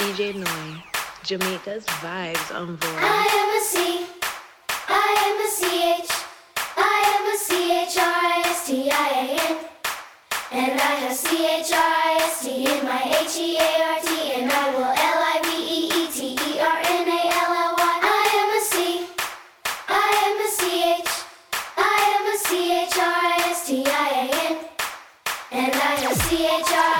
DJ Noi, Jamaica's vibes on board. I am a C, I am a CH, I am a CHRISTIAN, and I have CHRIST in my HEART, and I will L-I-V-E-E-T-E-R-N-A-L-L-Y. I am a C, I am a CH, I am a CHRISTIAN, and I have CHR.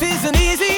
life isn't easy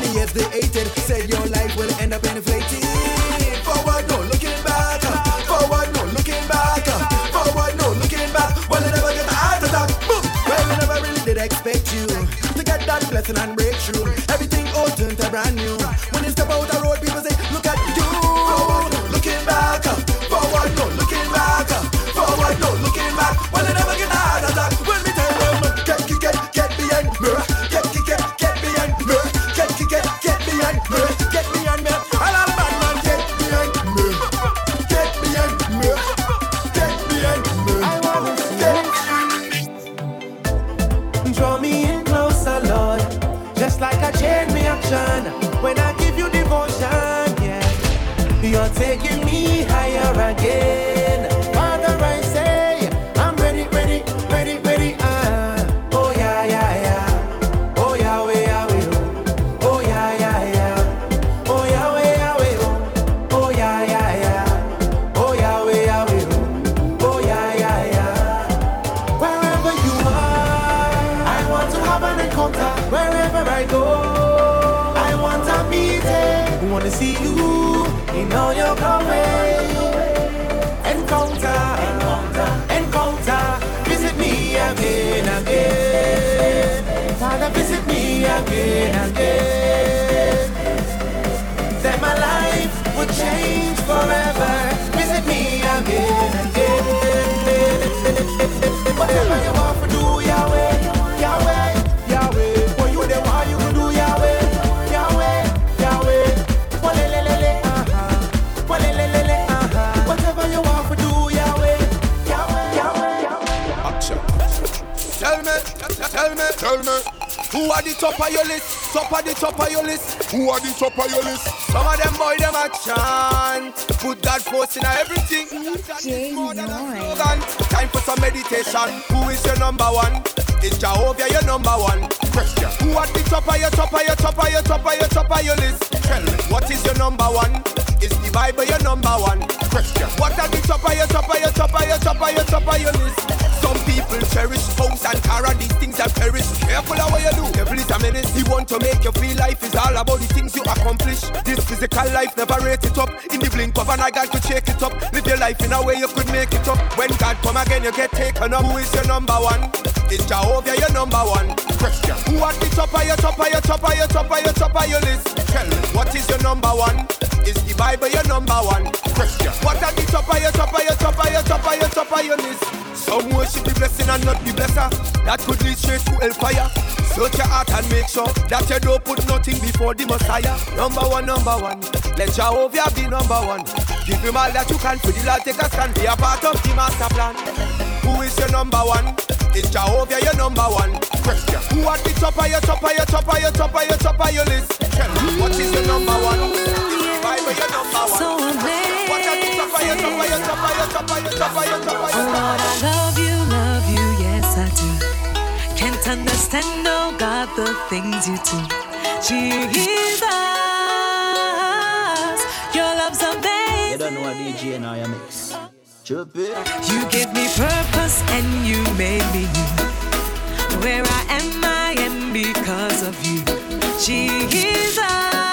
many years they hated. Said your life will end up inflated. Forward, no looking back. Forward, no looking back. Forward, no looking back. Well, you never get a heart attack. Boom. Well, you never really did expect you to get that blessing and breakthrough. Everything all turned to brand new. When you step out the road, people say. Again. Again, again. Then my life would change forever. Visit me again, again. Whatever you want are the top of your list? Top of the top of your list. Who are the top of your list? Some of them boy them a chant. Put God first in everything. J. More than a Noi. slogan. Time for some meditation. Who is your number one? Is Jehovah your number one? Question. Who at the top of your top of your top of your top of your top of your list? Tell me. What is your number one? Is the Bible your number one? Question. What at the top of your top of your top of your top of your top of your list? Some people cherish Careful what you do. Devil is a menace. He want to make you feel life is all about the things you accomplish. This physical life never rate it up. In the blink of an eye, God could shake it up. Live your life in a way you could make it up. When God come again, you get taken up. Who is your number one? Is Jehovah your number one? Question. Who at the top of your top of your top of your top of your top of your list? Tell me. What is your number one? Is the Bible your number one? Question. What at the top of your top of your top of your top of your top of your list? Some worship the blessing and not the blesser. That could lead straight to hellfire. Search your heart and make sure that you don't put nothing before the Messiah. Number one, number one. Let Jehovah be number one. Give him all that you can for the Lord take a stand. Be a part of the master plan. Who is your number one? Is Jehovah your number one? Question. Who at the top of your top of your top of your top of your top of your list? What is your number one? Is the Bible your number one? So What at the top of your top of your top of your top of your top of your top of Oh your Lord, I love you, understand, oh God, the things you do. Jesus, your love's You amazing. don't know what DJ Noi mix. Chop. You give me purpose and you made me new. Where I am, I am because of you. Jesus,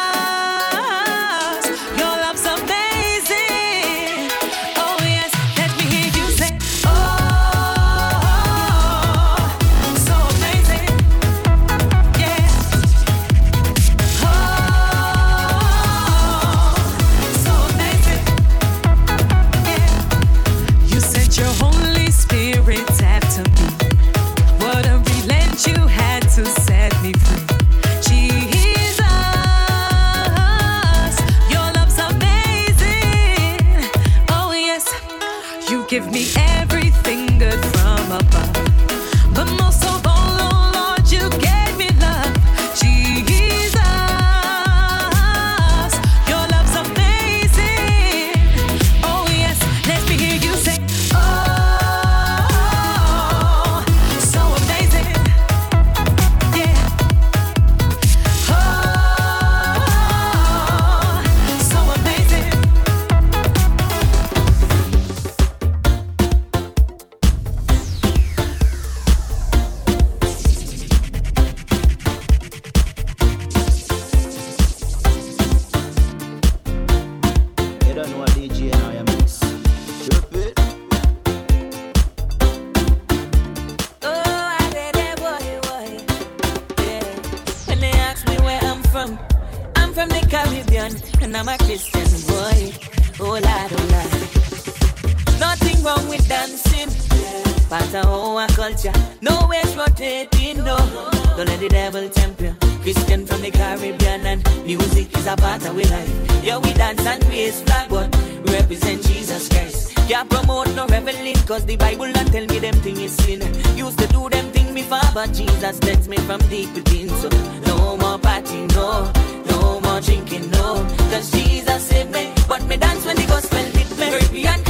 Christian from the Caribbean and music is a part of our life. Yeah, we dance and we flag, but represent Jesus Christ. Can't promote no reveling, cause the Bible not tell me them thing is sin. Used to do them thing before, but Jesus takes me from deep within. So no more party, no, no more drinking, no. Cause Jesus saved me, but me dance when the gospel hit me. Caribbean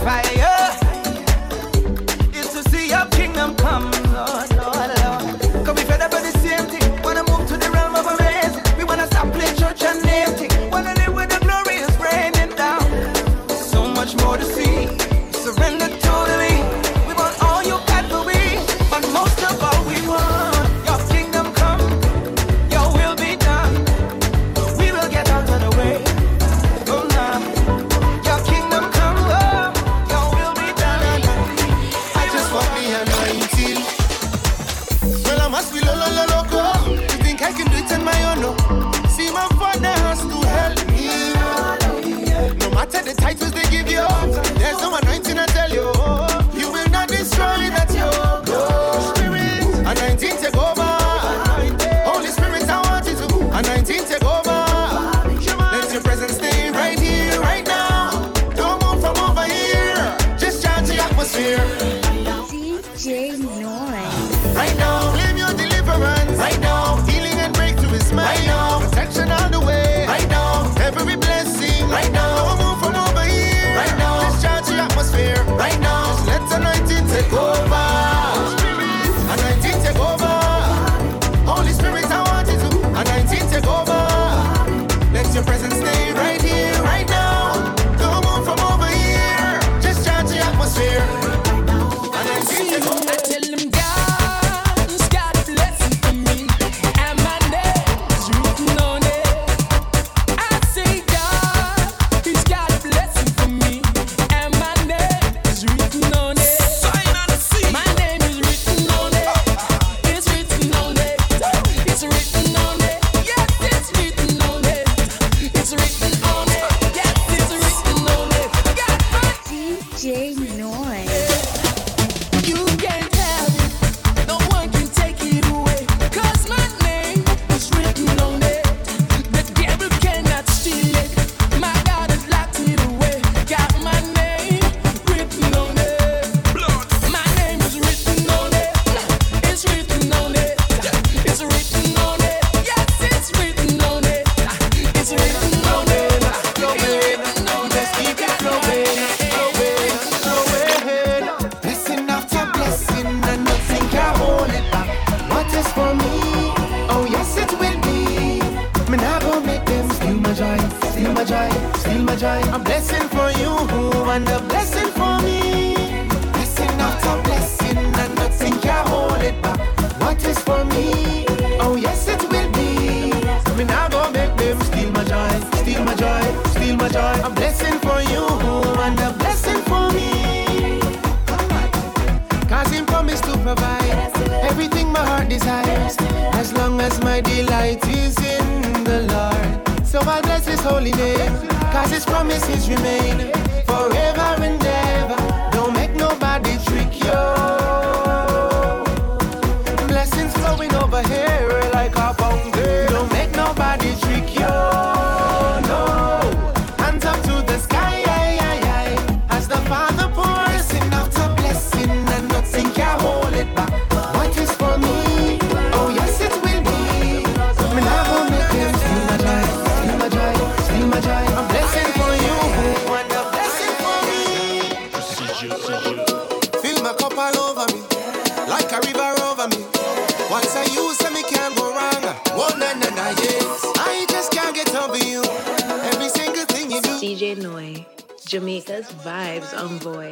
fire. Cause my delight is in the Lord. So I bless his holy name, cause his promises remain. Vibes Envoy.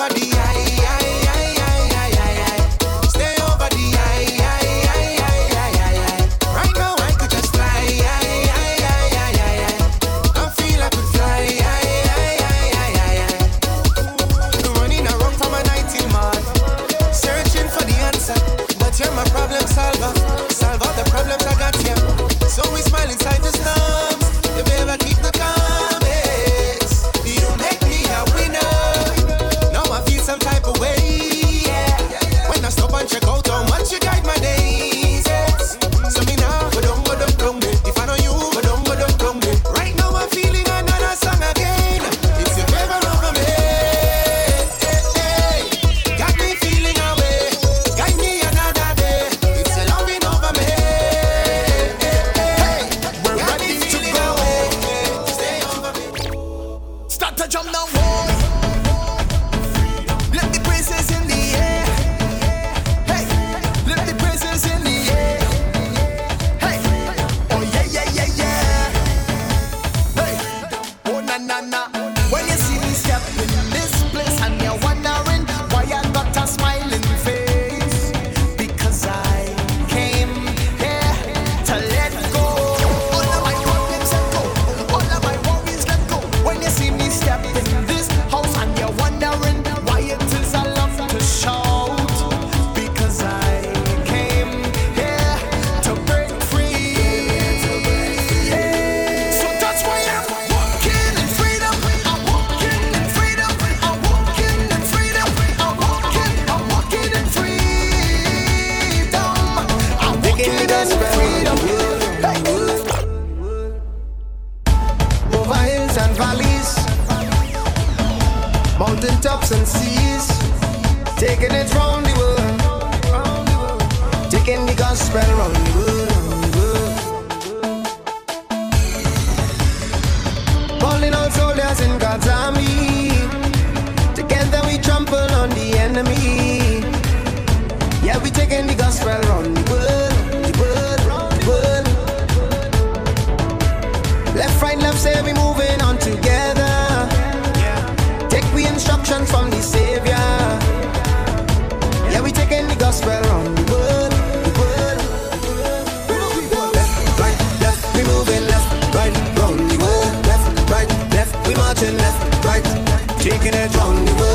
over the edge. Right, left, say we moving on together. Take we instructions from the Savior. Yeah, we taking the gospel on the world. The world. Left, right, left, we moving left, right, round the world. Left, right, left, we marching left, right, taking it on the world.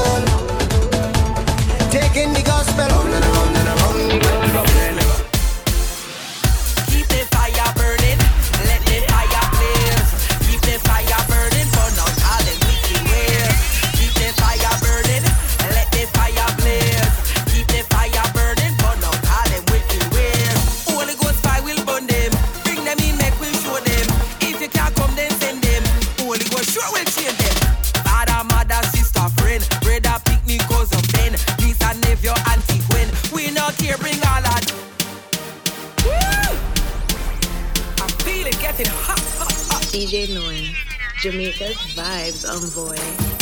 Jamaica's vibes Envoy.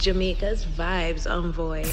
Jamaica's Vibes Envoy.